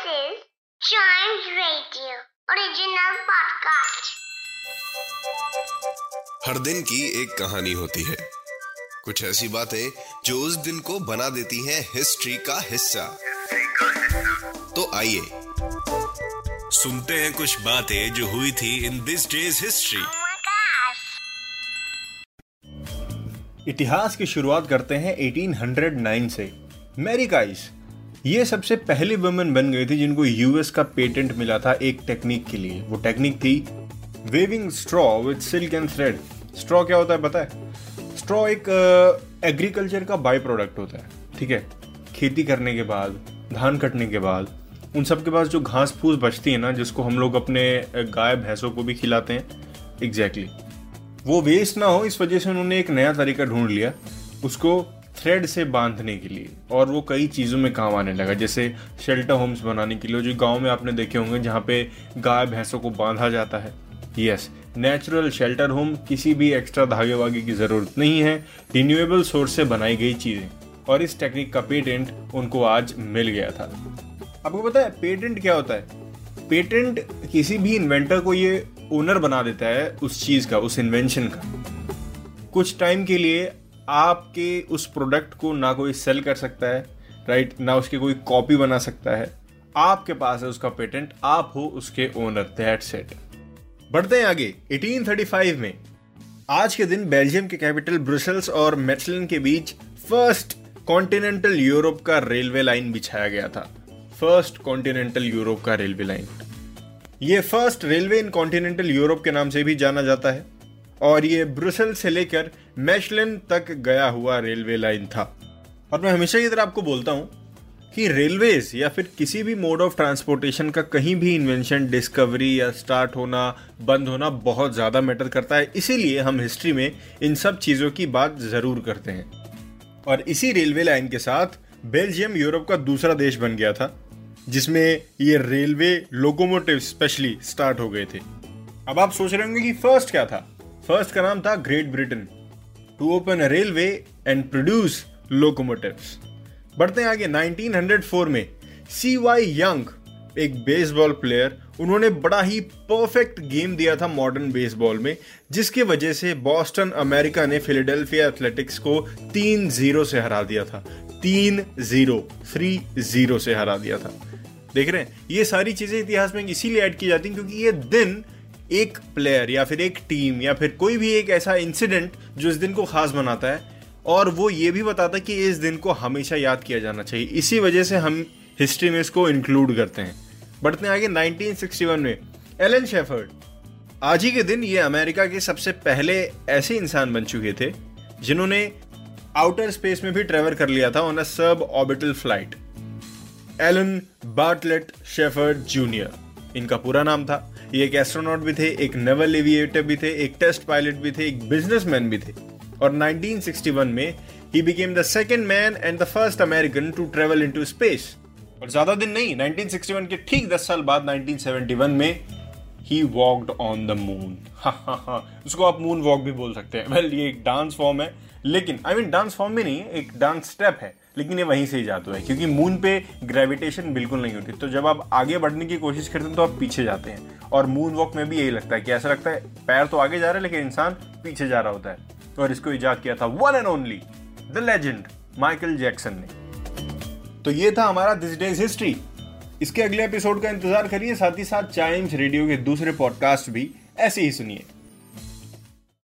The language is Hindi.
This is Chimes Radio original podcast. हर दिन की एक कहानी होती है कुछ ऐसी बातें जो उस दिन को बना देती हैं हिस्ट्री का हिस्सा तो आइए सुनते हैं कुछ बातें जो हुई थी इन दिस डेज़ हिस्ट्री. इतिहास की शुरुआत करते हैं 1809 से मैरी काइस ये सबसे पहली वुमेन बन गई थी जिनको यूएस का पेटेंट मिला था एक टेक्निक के लिए। वो टेक्निक थी weaving straw with silk and thread straw क्या होता है पता है? स्ट्रॉ एक एग्रीकल्चर का बाई प्रोडक्ट होता है, ठीक है? खेती करने के बाद, धान कटने के बाद, उन सब के पास जो घास फूस बचती है ना, जिसको हम लोग अपने गाय भैंसों को भी खिलाते हैं एग्जैक्टली exactly. वो वेस्ट ना हो, इस वजह से उन्होंने एक नया तरीका ढूंढ लिया, उसको थ्रेड से बांधने के लिए और वो कई चीज़ों में काम आने लगा। जैसे शेल्टर होम्स बनाने के लिए जो गाँव में आपने देखे होंगे जहाँ पे गाय भैंसों को बांधा जाता है। यस नेचुरल शेल्टर होम किसी भी एक्स्ट्रा धागे वागे की ज़रूरत नहीं है। रिन्यूएबल सोर्स से बनाई गई चीज़ें। और इस टेक्निक का पेटेंट उनको आज मिल गया था। आपको पता है पेटेंट क्या होता है? पेटेंट किसी भी इन्वेंटर को ये ओनर बना देता है उस चीज़ का, उस इन्वेंशन का। कुछ टाइम के लिए आपके उस प्रोडक्ट को ना कोई सेल कर सकता है राइट ना उसकी कोई कॉपी बना सकता है। आपके पास है उसका पेटेंट आप हो उसके ओनर दैट सेट बढ़ते हैं आगे 1835 में। आज के दिन बेल्जियम के कैपिटल ब्रुसेल्स और मेटलिन के बीच फ़र्स्ट कॉन्टिनेंटल यूरोप का रेलवे लाइन बिछाया गया था। फ़र्स्ट कॉन्टिनेंटल यूरोप का रेलवे लाइन ये first railway in continental Europe के नाम से भी जाना जाता है। और ये ब्रुसेल से लेकर मैशलिन तक गया हुआ रेलवे लाइन था। और मैं हमेशा की तरह आपको बोलता हूँ कि रेलवेज या फिर किसी भी मोड ऑफ़ ट्रांसपोर्टेशन का कहीं भी इन्वेंशन डिस्कवरी या स्टार्ट होना, बंद होना बहुत ज़्यादा मैटर करता है। इसीलिए हम हिस्ट्री में इन सब चीज़ों की बात ज़रूर करते हैं। और इसी रेलवे लाइन के साथ बेल्जियम, यूरोप का दूसरा देश बन गया था, जिसमें ये रेलवे लोकोमोटिव स्पेशली स्टार्ट हो गए थे। अब आप सोच रहे होंगे कि फ़र्स्ट क्या था? फ़र्स्ट का नाम था Great Britain to open railway and produce locomotives बढ़ते हैं आगे 1904 में सी वाई यंग एक बेसबॉल प्लेयर उन्होंने बड़ा ही परफेक्ट गेम दिया था मॉडर्न बेसबॉल में, जिसके वजह से बॉस्टन अमेरिका ने फिलाडेल्फिया एथलेटिक्स को तीन ज़ीरो से हरा दिया था। तीन ज़ीरो थ्री ज़ीरो से हरा दिया था। देख रहे हैं, ये सारी चीज़ें इतिहास में इसीलिए ऐड की जाती हैं क्योंकि ये दिन एक प्लेयर या फिर एक टीम या फिर कोई भी एक ऐसा इंसिडेंट जो इस दिन को खास बनाता है, और वो ये भी बताता है कि इस दिन को हमेशा याद किया जाना चाहिए। इसी वजह से हम हिस्ट्री में इसको इंक्लूड करते हैं। बढ़ते हैं आगे 1961 में। एलन शेफर्ड आज ही के दिन ये अमेरिका के सबसे पहले ऐसे इंसान बन चुके थे, जिन्होंने आउटर स्पेस में भी ट्रेवल कर लिया था on a suborbital flight Alan Bartlett Shepard Junior इनका पूरा नाम था। ये एक एस्ट्रोनॉट भी थे एक नेवल एविएटर भी थे एक टेस्ट पायलट भी थे एक बिजनेसमैन भी थे। और 1961 में ही became the second man and the first American to travel into space और ज़्यादा दिन नहीं 1961 के ठीक 10 साल बाद 1971 में ही वॉकड ऑन द मून उसको आप मून वॉक भी बोल सकते हैं। वेल well, ये एक डांस फॉर्म है लेकिन आई मीन डांस फॉर्म में नहीं एक डांस स्टेप है। लेकिन ये वहीं से ही जाता है, क्योंकि मून पे ग्रेविटेशन बिल्कुल नहीं होती। तो जब आप आगे बढ़ने की कोशिश करते हैं तो आप पीछे जाते हैं। और मून वॉक में भी यही लगता है कि ऐसा लगता है, पैर तो आगे जा रहा है, लेकिन इंसान पीछे जा रहा होता है। और इसको इजाद किया था one and only the legend Michael Jackson ने। तो ये था हमारा दिस डेज़ हिस्ट्री इसके अगले एपिसोड का इंतज़ार करिए, साथ ही साथ चाइम्स रेडियो के दूसरे पॉडकास्ट भी ऐसे ही सुनिए।